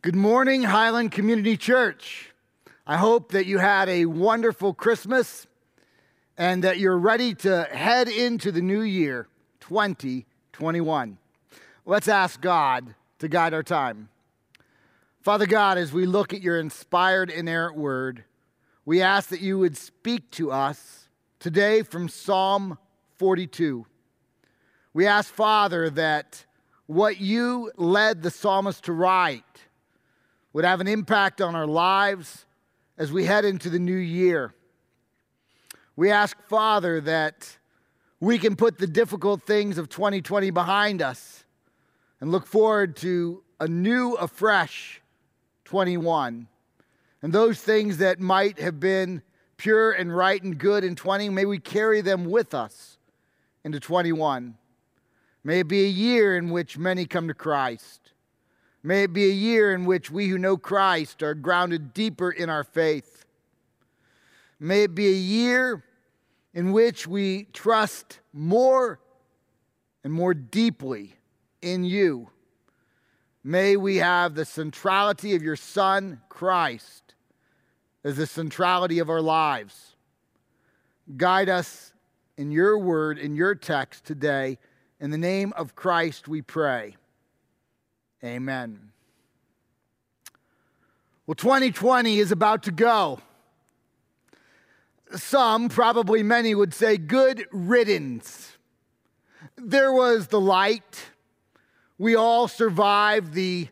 Good morning, Highland Community Church. I hope that you had a wonderful Christmas and that you're ready to head into the new year, 2021. Let's ask God to guide our time. Father God, as we look at your inspired, inerrant word, we ask that you would speak to us today from Psalm 42. We ask, Father, that what you led the psalmist to write would have an impact on our lives as we head into the new year. We ask, Father, that we can put the difficult things of 2020 behind us and look forward to a new, afresh 21. And those things that might have been pure and right and good in 20, may we carry them with us into 21. May it be a year in which many come to Christ. May it be a year in which we who know Christ are grounded deeper in our faith. May it be a year in which we trust more and more deeply in you. May we have the centrality of your Son, Christ, as the centrality of our lives. Guide us in your word, in your text today. In the name of Christ, we pray. Amen. Well, 2020 is about to go. Some, probably many, would say good riddance. There was the light. We all survived the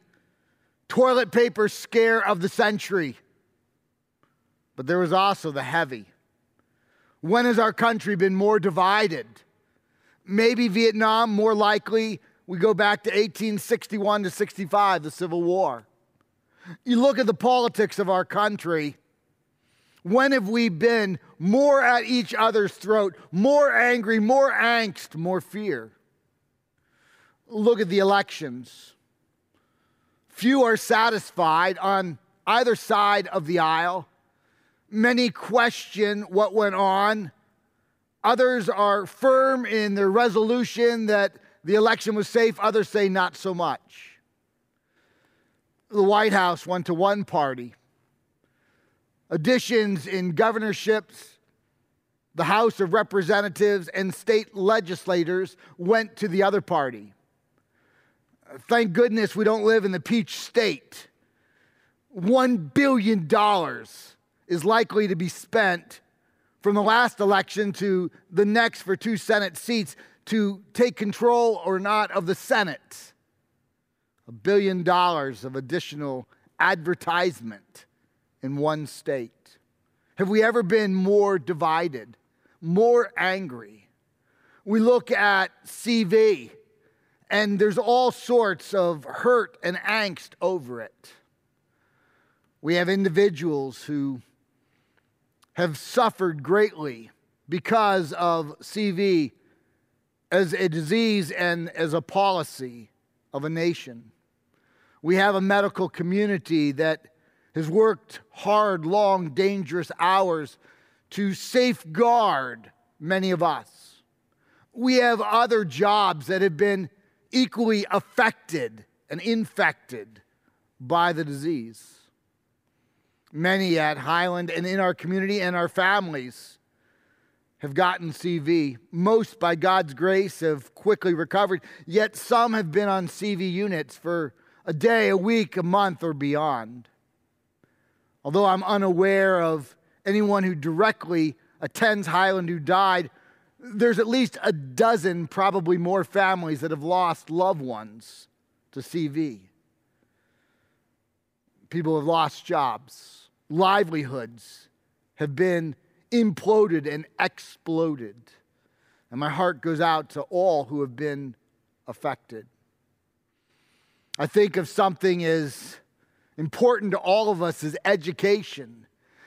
toilet paper scare of the century. But there was also the heavy. When has our country been more divided? Maybe Vietnam, more likely we go back to 1861 to 65, the Civil War. You look at the politics of our country. When have we been more at each other's throat, more angry, more angst, more fear? Look at the elections. Few are satisfied on either side of the aisle. Many question what went on. Others are firm in their resolution that the election was safe, others say not so much. The White House went to one party. Additions in governorships, the House of Representatives, and state legislators went to the other party. Thank goodness we don't live in the peach state. $1 billion is likely to be spent from the last election to the next for two Senate seats to take control or not of the Senate. A billion dollars of additional advertisement in one state. Have we ever been more divided, more angry? We look at CV, and there's all sorts of hurt and angst over it. We have individuals who have suffered greatly because of CV as a disease and as a policy of a nation. We have a medical community that has worked hard, long, dangerous hours to safeguard many of us. We have other jobs that have been equally affected and infected by the disease. Many at Highland and in our community and our families have gotten CV. Most, by God's grace, have quickly recovered, yet some have been on CV units for a day, a week, a month, or beyond. Although I'm unaware of anyone who directly attends Highland who died, there's at least a dozen, probably more families that have lost loved ones to CV. People have lost jobs, livelihoods have been imploded and exploded. And my heart goes out to all who have been affected. I think of something as important to all of us as education.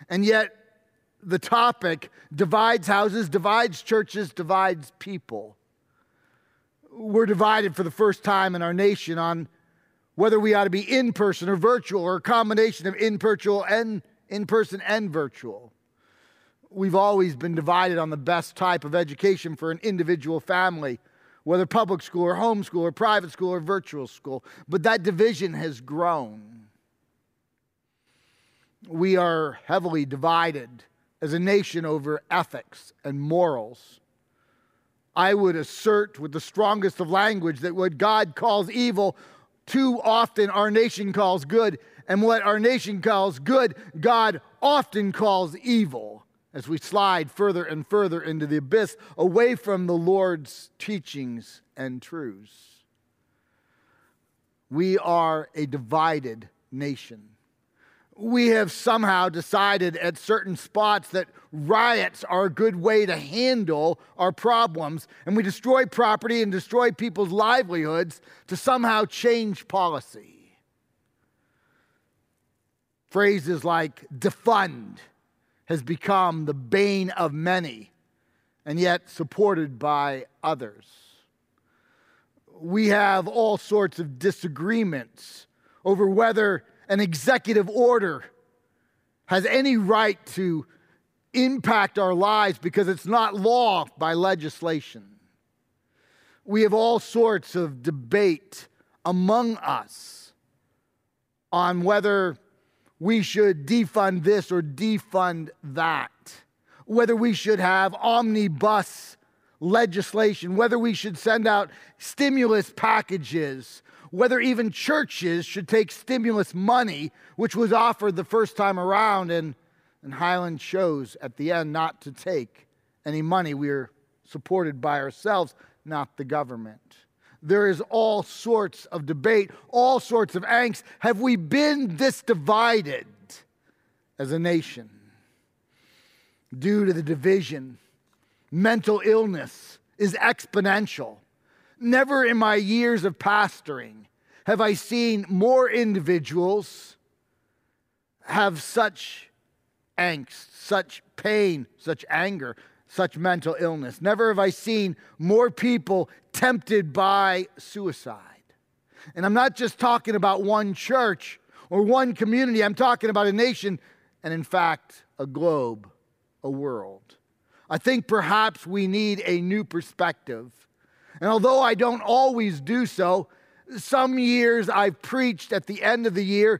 And yet, the topic divides houses, divides churches, divides people. We're divided for the first time in our nation on whether we ought to be in person or virtual or a combination of in person and in person and virtual we've always been divided on the best type of education for an individual family, whether public school or homeschool or private school or virtual school. But that division has grown. we are heavily divided as a nation over ethics and morals. I would assert with the strongest of language that what God calls evil, too often our nation calls good, and what our nation calls good, God often calls evil as we slide further and further into the abyss away from the Lord's teachings and truths. We are a divided nation. We have somehow decided at certain spots that riots are a good way to handle our problems, and we destroy property and destroy people's livelihoods to somehow change policy. Phrases like defund has become the bane of many and yet supported by others. We have all sorts of disagreements over whether an executive order has any right to impact our lives because it's not law by legislation. We have all sorts of debate among us on whether we should defund this or defund that, whether we should have omnibus legislation, whether we should send out stimulus packages, whether even churches should take stimulus money, which was offered the first time around, and, and Highland chose at the end not to take any money. We are supported by ourselves, not the government. There is all sorts of debate, all sorts of angst. Have we been this divided as a nation? Due to the division, mental illness is exponential. Never in my years of pastoring have I seen more individuals have such angst, such pain, such anger, such mental illness. Never have I seen more people tempted by suicide. And I'm not just talking about one church or one community, I'm talking about a nation and, in fact, a globe, a world. I think perhaps we need a new perspective. And although I don't always do so, some years I've preached at the end of the year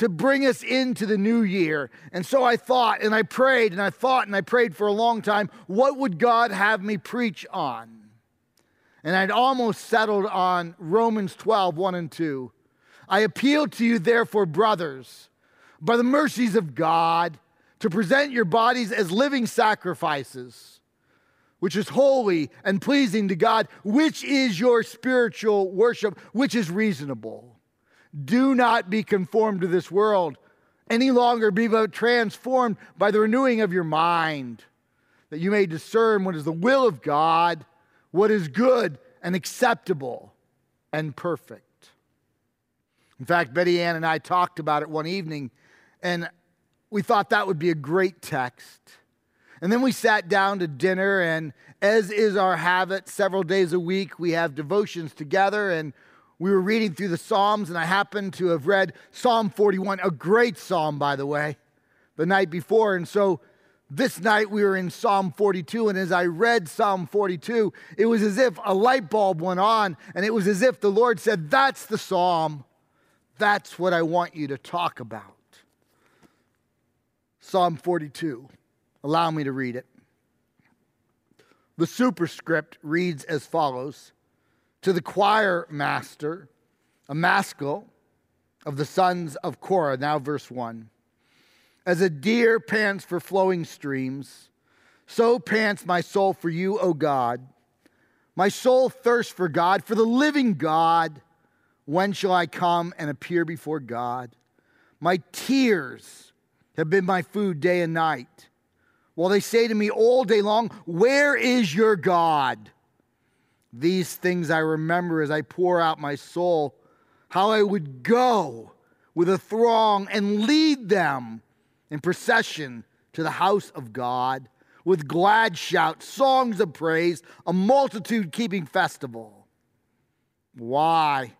to bring us into the new year. And so I thought and I prayed and I thought and I prayed for a long time what would God have me preach on? And I'd almost settled on Romans 12, 1 and 2. I appeal to you, therefore, brothers, by the mercies of God, to present your bodies as living sacrifices, which is holy and pleasing to God, which is your spiritual worship, which is reasonable. Do not be conformed to this world any longer, be but transformed by the renewing of your mind, that you may discern what is the will of God, what is good and acceptable and perfect. In fact, Betty Ann and I talked about it one evening, and we thought that would be a great text. And then we sat down to dinner, and as is our habit, several days a week, we have devotions together, and we were reading through the Psalms, and I happened to have read Psalm 41, a great psalm, by the way, the night before. And so this night we were in Psalm 42, and as I read Psalm 42, it was as if a light bulb went on, and it was as if the Lord said, That's the psalm. That's what I want you to talk about. Psalm 42. Allow me to read it. The superscript reads as follows to the choir master, a maskil of the sons of Korah. Now, verse 1. As a deer pants for flowing streams, so pants my soul for you, O God. My soul thirsts for God, for the living God. When shall I come and appear before God? My tears have been my food day and night. While they say to me all day long, Where is your God? These things I remember as I pour out my soul, how I would go with a throng and lead them in procession to the house of God with glad shouts, songs of praise, a multitude keeping festival. Why?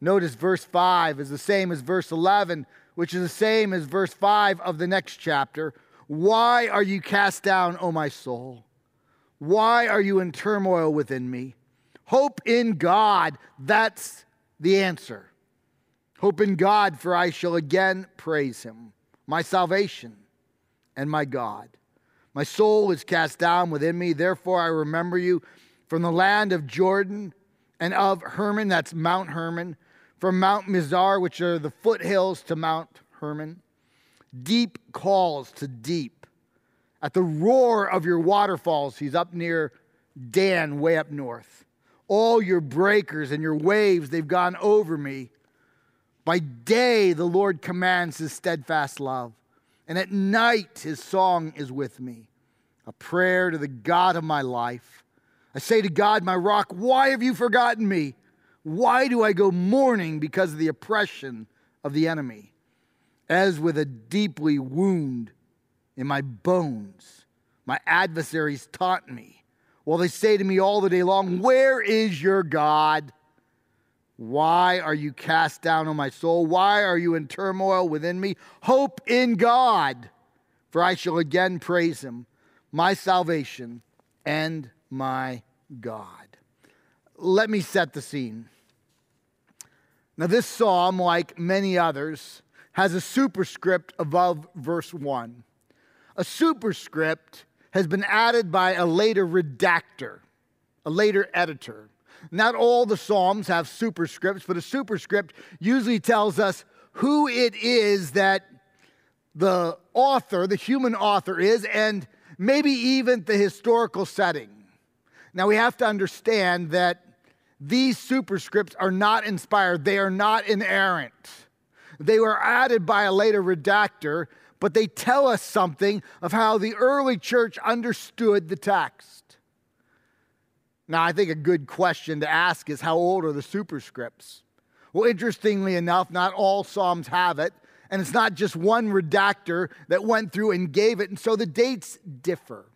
Notice verse 5 is the same as verse 11, which is the same as verse 5 of the next chapter. Why are you cast down, O my soul? Why are you in turmoil within me? Hope in God. That's the answer. Hope in God, for I shall again praise him. my salvation and my God. My soul is cast down within me, therefore I remember you from the land of Jordan and of Hermon, that's Mount Hermon, from Mount Mizar, which are the foothills, to Mount Hermon. Deep calls to deep. At the roar of your waterfalls, he's up near Dan, way up north. All your breakers and your waves, they've gone over me. By day, the Lord commands his steadfast love, and at night, his song is with me, a prayer to the God of my life. I say to God, my rock, why have you forgotten me? Why do I go mourning because of the oppression of the enemy? As with a deeply wound in my bones, my adversaries taunt me. While they say to me all the day long, Where is your God? Why are you cast down on my soul? Why are you in turmoil within me? Hope in God, for I shall again praise him, my salvation and my God. Let me set the scene. Now, this psalm, like many others, has a superscript above verse 1. A superscript has been added by a later redactor, a later editor. Not all the Psalms have superscripts, but a superscript usually tells us who it is that the author, the human author, is, and maybe even the historical setting. Now we have to understand that these superscripts are not inspired, they are not inerrant. They were added by a later redactor, but they tell us something of how the early church understood the text. Now, I think a good question to ask is how old are the superscripts? Well, interestingly enough, not all Psalms have it, and it's not just one redactor that went through and gave it, and so the dates differ.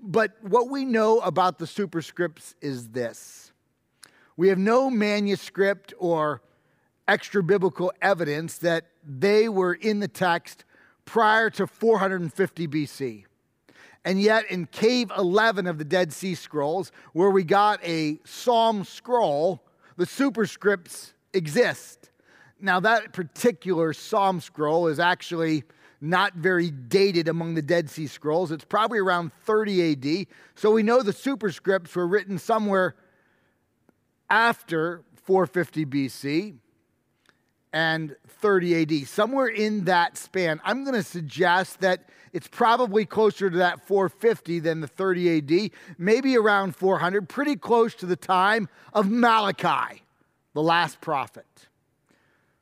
But what we know about the superscripts is this we have no manuscript or extra biblical evidence that they were in the text prior to 450 BC. And yet, in Cave 11 of the Dead Sea Scrolls, where we got a psalm scroll, the superscripts exist. Now, that particular psalm scroll is actually not very dated among the Dead Sea Scrolls. It's probably around 30 AD. So we know the superscripts were written somewhere after 450 BC and 30 AD, somewhere in that span. I'm going to suggest that it's probably closer to that 450 than the 30 AD, maybe around 400, pretty close to the time of Malachi, the last prophet.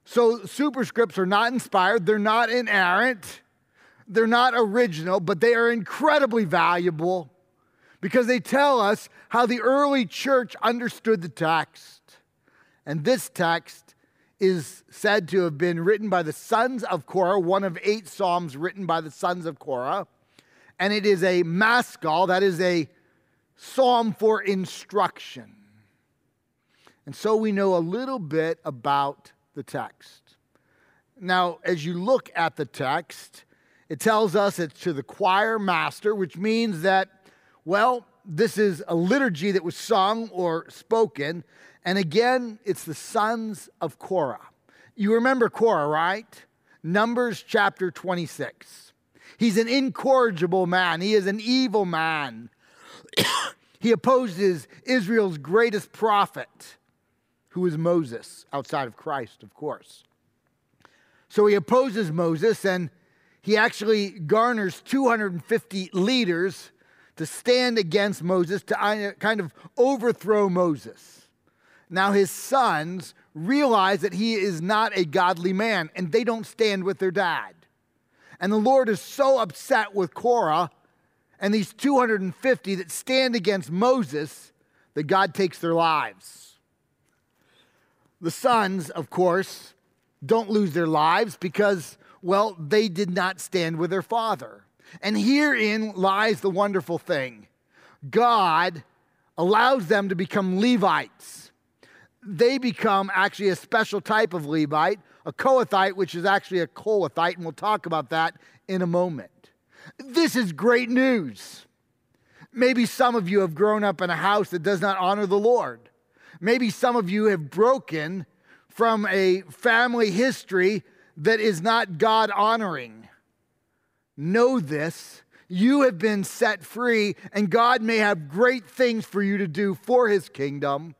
So superscripts are not inspired, they're not inerrant, they're not original, but they are incredibly valuable because they tell us how the early church understood the text. And this text is said to have been written by the sons of Korah, one of eight psalms written by the sons of Korah. And it is a maskil, that is a psalm for instruction. And so we know a little bit about the text. Now, as you look at the text, it tells us it's to the choir master, which means that, well, this is a liturgy that was sung or spoken. And again, it's the sons of Korah. You remember Korah, right? Numbers chapter 26. He's an incorrigible man, he is an evil man. he opposes Israel's greatest prophet who is Moses, outside of Christ, of course. So he opposes Moses and he actually garners 250 leaders to stand against Moses, to kind of overthrow Moses. Now his sons realize that he is not a godly man and they don't stand with their dad. And the Lord is so upset with Korah and these 250 that stand against Moses that God takes their lives. The sons, of course, don't lose their lives because, well, they did not stand with their father. And herein lies the wonderful thing God allows them to become Levites. They become actually a special type of Levite, a Kohathite, which is actually a Kohathite, and we'll talk about that in a moment. This is great news. Maybe some of you have grown up in a house that does not honor the Lord. Maybe some of you have broken from a family history that is not God honoring. Know this. You have been set free, and God may have great things for you to do for his kingdom.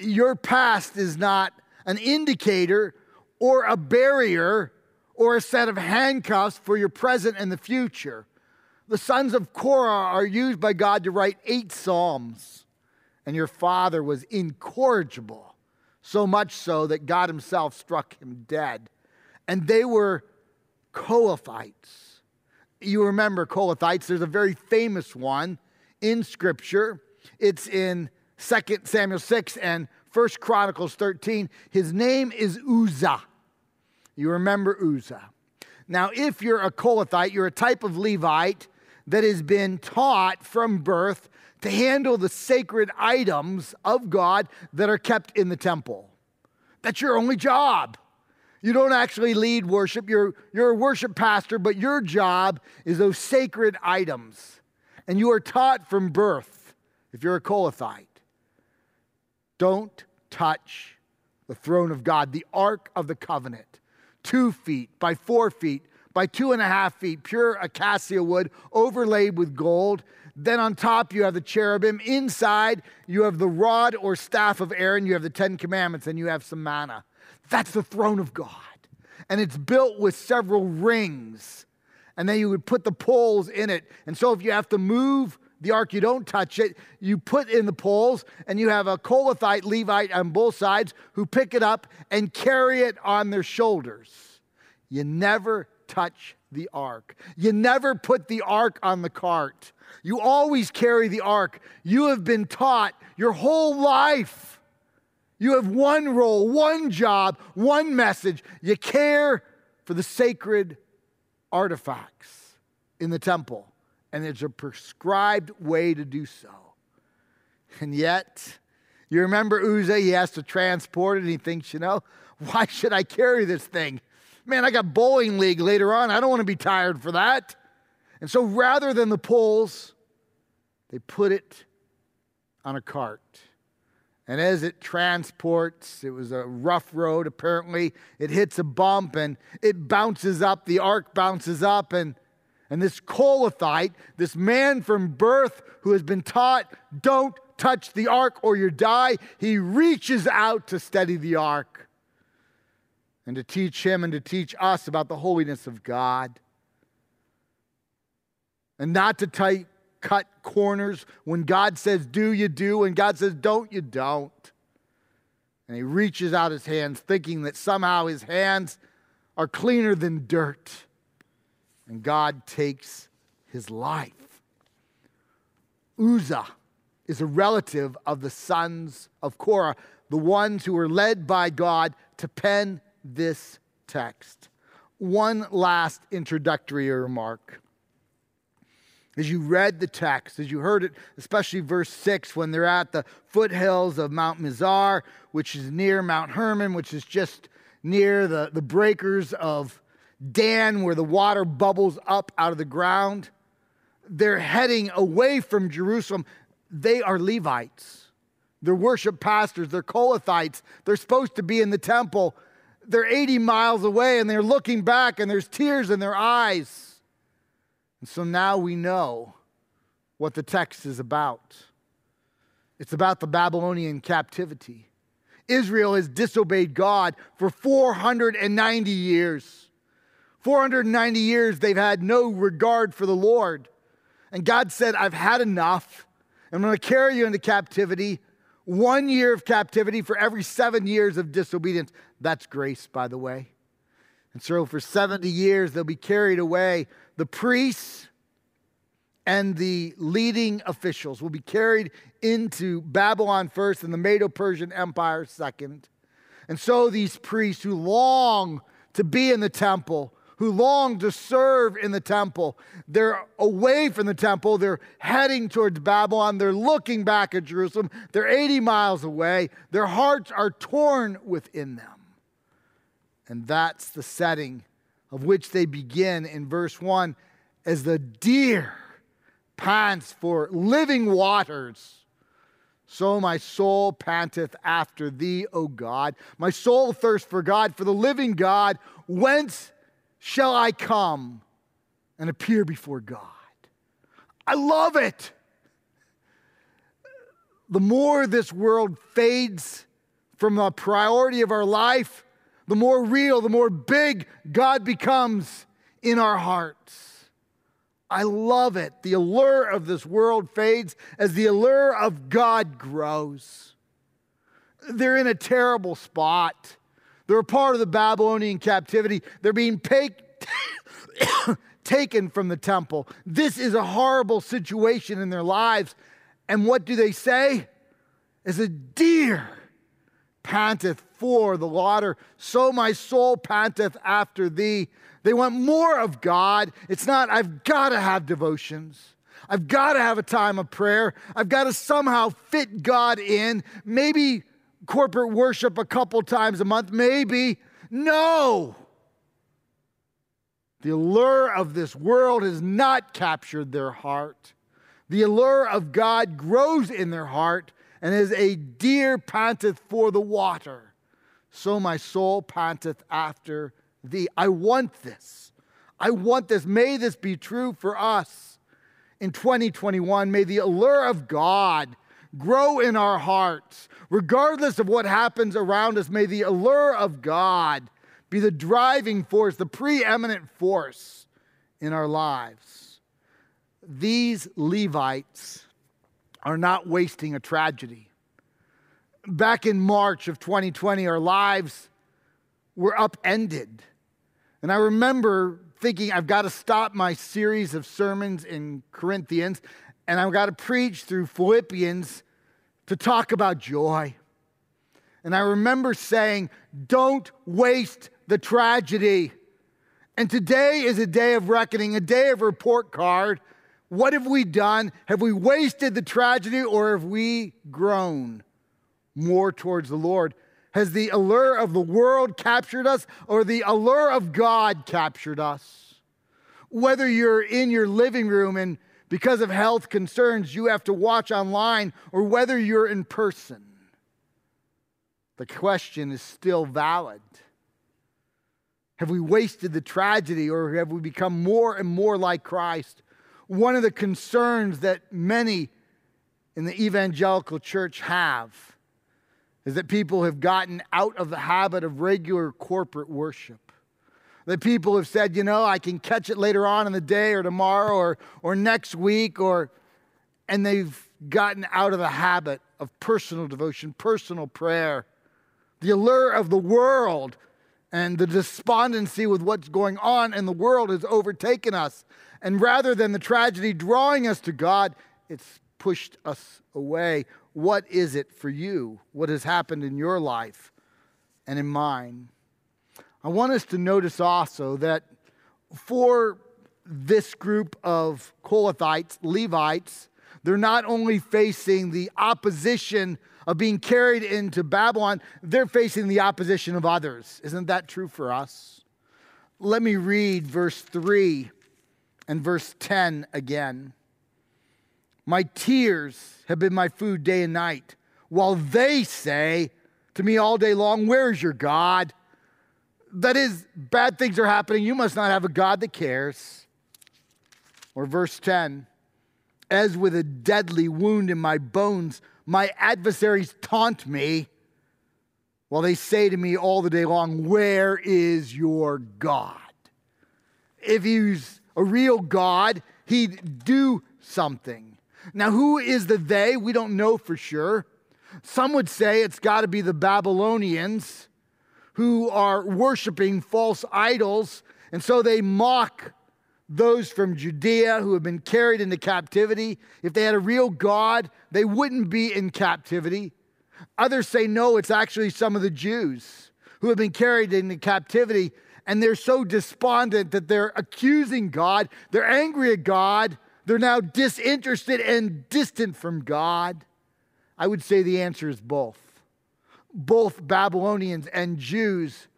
Your past is not an indicator or a barrier or a set of handcuffs for your present and the future. The sons of Korah are used by God to write eight Psalms, and your father was incorrigible, so much so that God himself struck him dead. And they were Kohathites. You remember Kohathites, there's a very famous one in Scripture. It's in 2 Samuel 6 and 1 Chronicles 13. His name is Uzzah. You remember Uzzah. Now, if you're a Kohathite, you're a type of Levite that has been taught from birth to handle the sacred items of God that are kept in the temple. That's your only job. You don't actually lead worship, you're, you're a worship pastor, but your job is those sacred items. And you are taught from birth, if you're a Kohathite, don't touch the throne of God, the Ark of the Covenant two feet by four feet by two and a half feet, pure acacia wood overlaid with gold. Then on top, you have the cherubim. Inside, you have the rod or staff of Aaron. You have the Ten Commandments, and you have some manna. That's the throne of God. And it's built with several rings. And then you would put the poles in it. And so if you have to move the ark, you don't touch it. You put in the poles, and you have a Kohathite, Levite on both sides who pick it up and carry it on their shoulders. You never touch the ark. You never put the ark on the cart. You always carry the ark. You have been taught your whole life. You have one role, one job, one message. You care for the sacred artifacts in the temple and there's a prescribed way to do so. And yet, you remember Uzzah, he has to transport it, and he thinks, you know, why should I carry this thing? Man, I got bowling league later on. I don't want to be tired for that. And so rather than the poles, they put it on a cart. And as it transports, it was a rough road apparently, it hits a bump and it bounces up, the ark bounces up, and and this Kohathite, this man from birth who has been taught, don't touch the ark or you die, he reaches out to steady the ark and to teach him and to teach us about the holiness of God. And not to tight, cut corners. When God says do, you do. When God says don't, you don't. And he reaches out his hands, thinking that somehow his hands are cleaner than dirt and God takes his life. Uzzah is a relative of the sons of Korah, the ones who were led by God to pen this text. One last introductory remark. As you read the text, as you heard it, especially verse 6, when they're at the foothills of Mount Mizar, which is near Mount Hermon, which is just near the, the breakers of Dan, where the water bubbles up out of the ground. They're heading away from Jerusalem. They are Levites. They're worship pastors. They're Kohathites. They're supposed to be in the temple. They're 80 miles away and they're looking back and there's tears in their eyes. And so now we know what the text is about. It's about the Babylonian captivity. Israel has disobeyed God for 490 years. 490 years, they've had no regard for the Lord. And God said, I've had enough. I'm going to carry you into captivity. One year of captivity for every seven years of disobedience. That's grace, by the way. And so for 70 years, they'll be carried away. The priests and the leading officials will be carried into Babylon first and the Medo Persian Empire second. And so these priests who long to be in the temple who long to serve in the temple. They're away from the temple. They're heading towards Babylon. They're looking back at Jerusalem. They're 80 miles away. Their hearts are torn within them. And that's the setting of which they begin in verse 1 as the deer pants for living waters. So my soul panteth after thee, O God. My soul thirsts for God, for the living God. Whence shall I come and appear before God? I love it. The more this world fades from the priority of our life, the more real, the more big God becomes in our hearts. I love it. The allure of this world fades as the allure of God grows. They're in a terrible spot. They're a part of the Babylonian captivity. They're being taken from the temple. This is a horrible situation in their lives. And what do they say? As a deer panteth for the water, so my soul panteth after thee. They want more of God. It's not, I've got to have devotions. I've got to have a time of prayer. I've got to somehow fit God in. Maybe corporate worship a couple times a month. Maybe. No. The allure of this world has not captured their heart. The allure of God grows in their heart, and as a deer panteth for the water, so my soul panteth after thee. I want this. I want this. May this be true for us in 2021. May the allure of God grow in our hearts. Regardless of what happens around us, may the allure of God be the driving force, the preeminent force in our lives. These Levites are not wasting a tragedy. Back in March of 2020, our lives were upended. And I remember thinking, I've got to stop my series of sermons in Corinthians and I've got to preach through Philippians to talk about joy. And I remember saying, don't waste the tragedy. And today is a day of reckoning, a day of report card. What have we done? Have we wasted the tragedy or have we grown more towards the Lord? Has the allure of the world captured us or the allure of God captured us? Whether you're in your living room and because of health concerns you have to watch online or whether you're in person, the question is still valid. Have we wasted the tragedy or have we become more and more like Christ? One of the concerns that many in the evangelical church have is that people have gotten out of the habit of regular corporate worship. That people have said, you know, I can catch it later on in the day or tomorrow or, or next week, or, and they've gotten out of the habit of personal devotion, personal prayer. The allure of the world and the despondency with what's going on in the world has overtaken us. And rather than the tragedy drawing us to God, it's pushed us away. What is it for you? What has happened in your life and in mine? I want us to notice also that for this group of Kohathites, Levites, they're not only facing the opposition of being carried into Babylon, they're facing the opposition of others. Isn't that true for us? Let me read verse 3 and verse 10 again. My tears have been my food day and night, while they say to me all day long, Where's your God? That is, bad things are happening. You must not have a God that cares. Or verse 10 As with a deadly wound in my bones, my adversaries taunt me, while they say to me all the day long, Where is your God? If he's a real God, he'd do something. Now, who is the they? We don't know for sure. Some would say it's got to be the Babylonians who are worshiping false idols, and so they mock those from Judea who have been carried into captivity. If they had a real God, they wouldn't be in captivity. Others say, no, it's actually some of the Jews who have been carried into captivity, and they're so despondent that they're accusing God, they're angry at God, they're now disinterested and distant from God? I would say the answer is both. Both Babylonians and Jews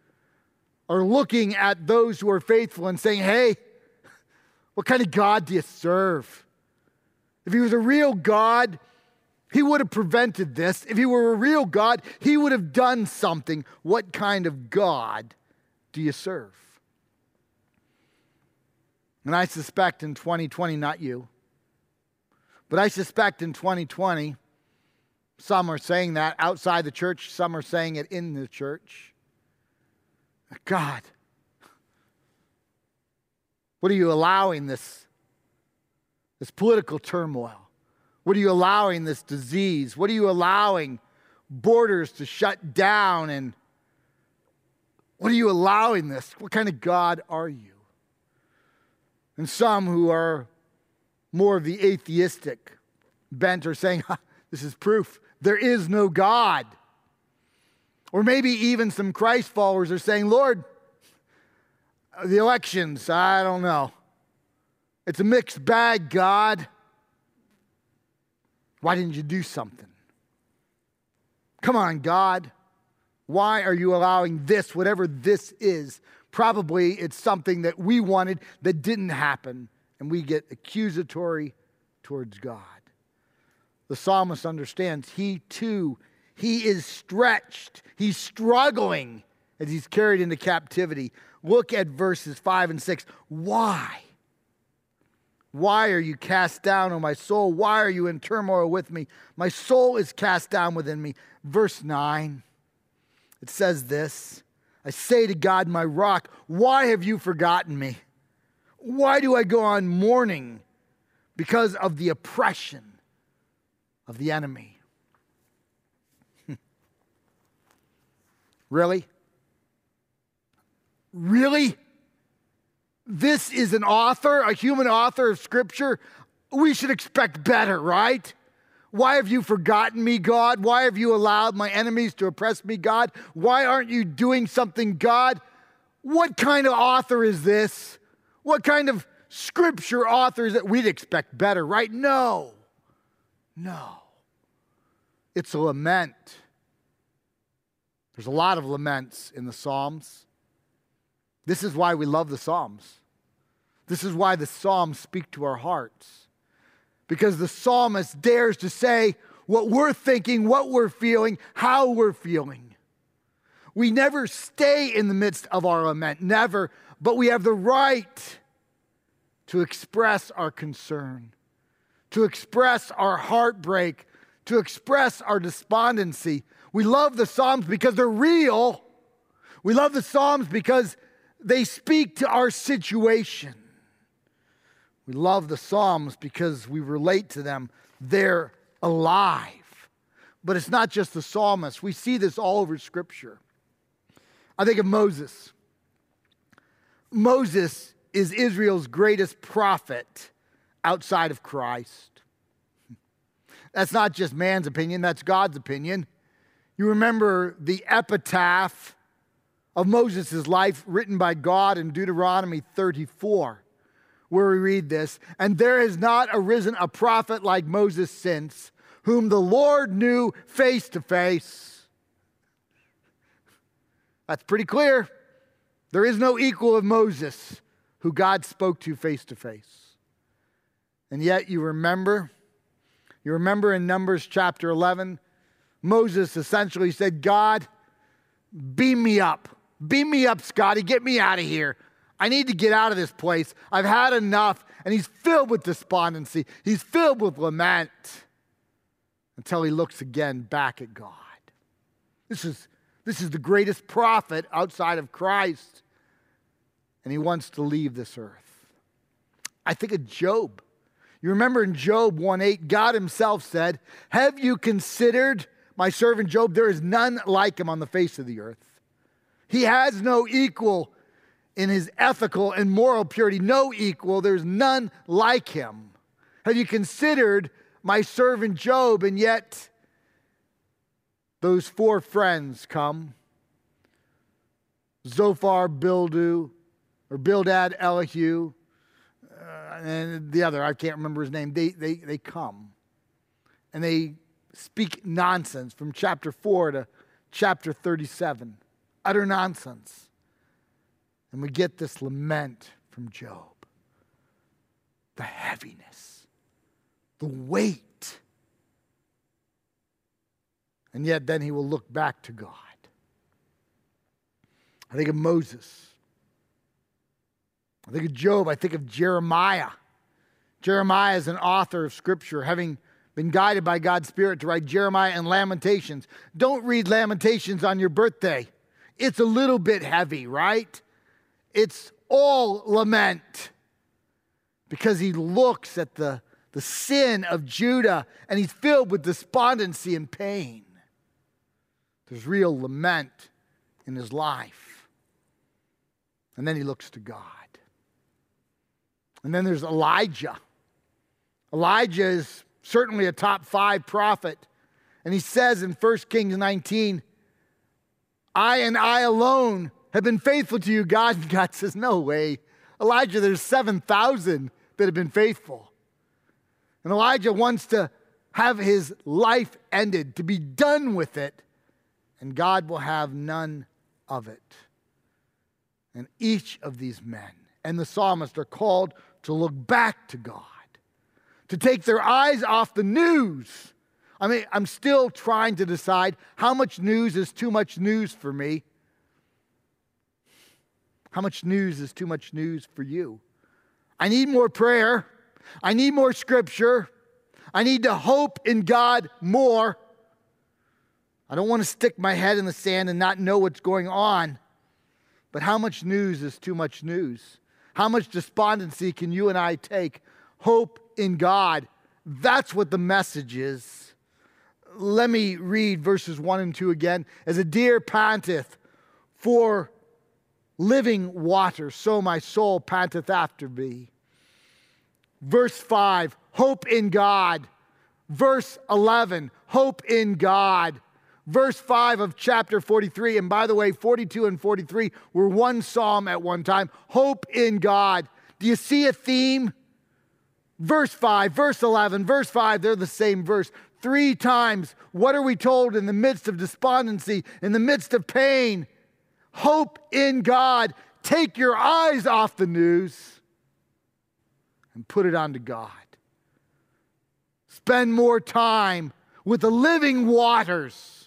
are looking at those who are faithful and saying, hey, what kind of God do you serve? If he was a real God, He would have prevented this. If he were a real God, he would have done something. What kind of God do you serve? And I suspect in 2020, not you, but I suspect in 2020, some are saying that outside the church, some are saying it in the church. God, what are you allowing this, this political turmoil? What are you allowing this disease? What are you allowing borders to shut down? And what are you allowing this? What kind of God are you? And some who are more of the atheistic bent are saying, This is proof there is no God. Or maybe even some Christ followers are saying, Lord, the elections, I don't know. It's a mixed bag, God. Why didn't you do something? Come on, God. Why are you allowing this, whatever this is? Probably it's something that we wanted that didn't happen, and we get accusatory towards God. The psalmist understands he too, he is stretched, he's struggling as he's carried into captivity. Look at verses 5 and 6. Why? Why are you cast down, O my soul? Why are you in turmoil with me? My soul is cast down within me. Verse 9, it says this I say to God, my rock, why have you forgotten me? Why do I go on mourning because of the oppression of the enemy? really? Really? this is an author, a human author of scripture, we should expect better, right? Why have you forgotten me, God? Why have you allowed my enemies to oppress me, God? Why aren't you doing something, God? What kind of author is this? What kind of scripture author is that we'd expect better, right? No. No. It's a lament. There's a lot of laments in the Psalms. This is why we love the Psalms. This is why the Psalms speak to our hearts. Because the psalmist dares to say what we're thinking, what we're feeling, how we're feeling. We never stay in the midst of our lament, never, but we have the right to express our concern, to express our heartbreak, to express our despondency. We love the Psalms because they're real. We love the Psalms because they speak to our situation. We love the Psalms because we relate to them. They're alive. But it's not just the psalmist. We see this all over Scripture. I think of Moses. Moses is Israel's greatest prophet outside of Christ. That's not just man's opinion, that's God's opinion. You remember the epitaph of Moses' life written by God in Deuteronomy 34 where we read this, and there has not arisen a prophet like Moses since, whom the Lord knew face to face. That's pretty clear. There is no equal of Moses who God spoke to face to face. And yet you remember, you remember in Numbers chapter 11, Moses essentially said, God, beam me up. Beam me up, Scotty. Get me out of here. I need to get out of this place. I've had enough. And he's filled with despondency, he's filled with lament until he looks again back at God. This is, this is the greatest prophet outside of Christ. And he wants to leave this earth. I think of Job. You remember in Job 1 8, God himself said, Have you considered my servant Job? There is none like him on the face of the earth. He has no equal in his ethical and moral purity, no equal. There's none like him. Have you considered my servant Job? And yet, those four friends come Zophar, Bildu, or Bildad, Elihu, and the other, I can't remember his name. They, they, they come and they speak nonsense from chapter 4 to chapter 37. Utter nonsense. And we get this lament from Job the heaviness, the weight And yet then he will look back to God. I think of Moses. I think of Job. I think of Jeremiah. Jeremiah is an author of Scripture, having been guided by God's Spirit to write Jeremiah and Lamentations. Don't read Lamentations on your birthday. It's a little bit heavy, right? It's all lament because he looks at the, the sin of Judah and he's filled with despondency and pain. There's real lament in his life. And then he looks to God. And then there's Elijah. Elijah is certainly a top five prophet. And he says in 1 Kings 19, I and I alone have been faithful to you, God. And God says, No way. Elijah, there's 7,000 that have been faithful. And Elijah wants to have his life ended, to be done with it, and God will have none of it. And each of these men and the psalmist are called to look back to God, to take their eyes off the news. I mean, I'm still trying to decide how much news is too much news for me. How much news is too much news for you? I need more prayer. I need more scripture. I need to hope in God more. I don't want to stick my head in the sand and not know what's going on. But how much news is too much news? How much despondency can you and I take? Hope in God. That's what the message is. Let me read verses 1 and 2 again. As a deer panteth for living water, so my soul panteth after thee. Verse 5, hope in God. Verse 11, hope in God verse 5 of chapter 43. And by the way, 42 and 43 were one psalm at one time. Hope in God. Do you see a theme? Verse 5, verse 11, verse 5, they're the same verse. Three times, what are we told in the midst of despondency, in the midst of pain? Hope in God. Take your eyes off the news and put it onto God. Spend more time with the living waters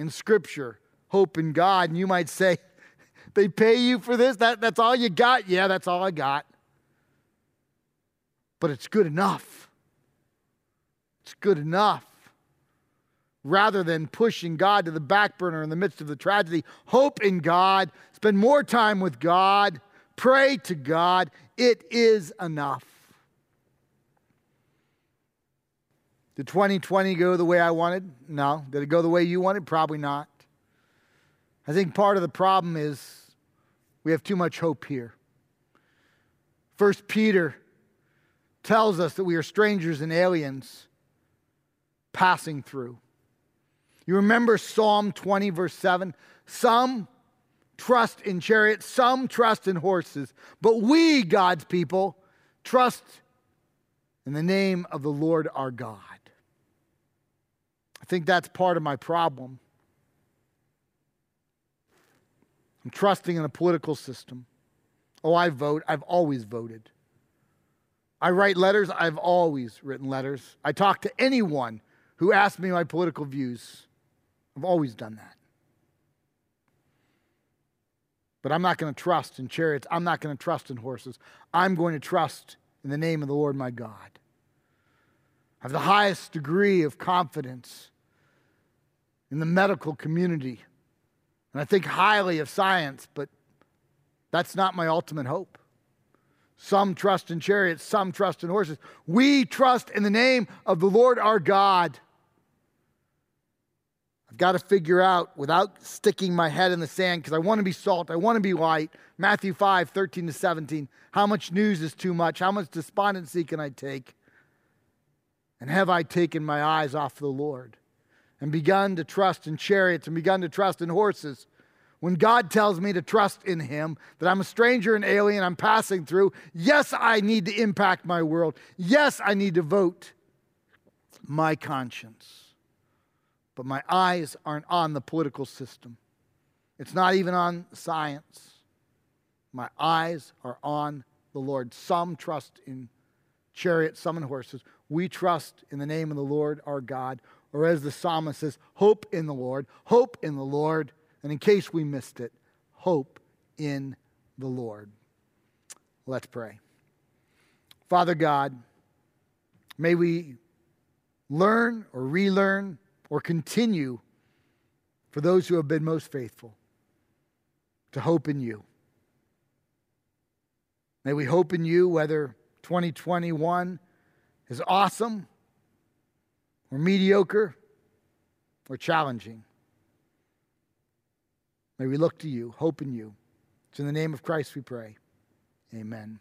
in Scripture, hope in God. And you might say, they pay you for this? That, that's all you got? Yeah, that's all I got. But it's good enough. It's good enough. Rather than pushing God to the back burner in the midst of the tragedy, hope in God, spend more time with God, pray to God. It is enough. Did 2020 go the way I wanted? No. Did it go the way you wanted? Probably not. I think part of the problem is we have too much hope here. First Peter tells us that we are strangers and aliens passing through. You remember Psalm 20, verse 7? Some trust in chariots, some trust in horses, but we, God's people, trust in the name of the Lord our God think that's part of my problem. I'm trusting in a political system. Oh, I vote. I've always voted. I write letters. I've always written letters. I talk to anyone who asks me my political views. I've always done that. But I'm not going to trust in chariots. I'm not going to trust in horses. I'm going to trust in the name of the Lord my God. I have the highest degree of confidence in the medical community. And I think highly of science, but that's not my ultimate hope. Some trust in chariots, some trust in horses. We trust in the name of the Lord our God. I've got to figure out without sticking my head in the sand because I want to be salt, I want to be light. Matthew 5, 13 to 17. How much news is too much? How much despondency can I take? And have I taken my eyes off the Lord? and begun to trust in chariots and begun to trust in horses. When God tells me to trust in Him, that I'm a stranger and alien, I'm passing through, yes, I need to impact my world. Yes, I need to vote my conscience. But my eyes aren't on the political system, it's not even on science. My eyes are on the Lord. Some trust in chariots, some in horses. We trust in the name of the Lord our God or as the psalmist says, hope in the Lord, hope in the Lord. And in case we missed it, hope in the Lord. Let's pray. Father God, may we learn or relearn or continue for those who have been most faithful to hope in you. May we hope in you whether 2021 is awesome or mediocre or challenging. May we look to you, hope in you. It's in the name of Christ we pray. Amen.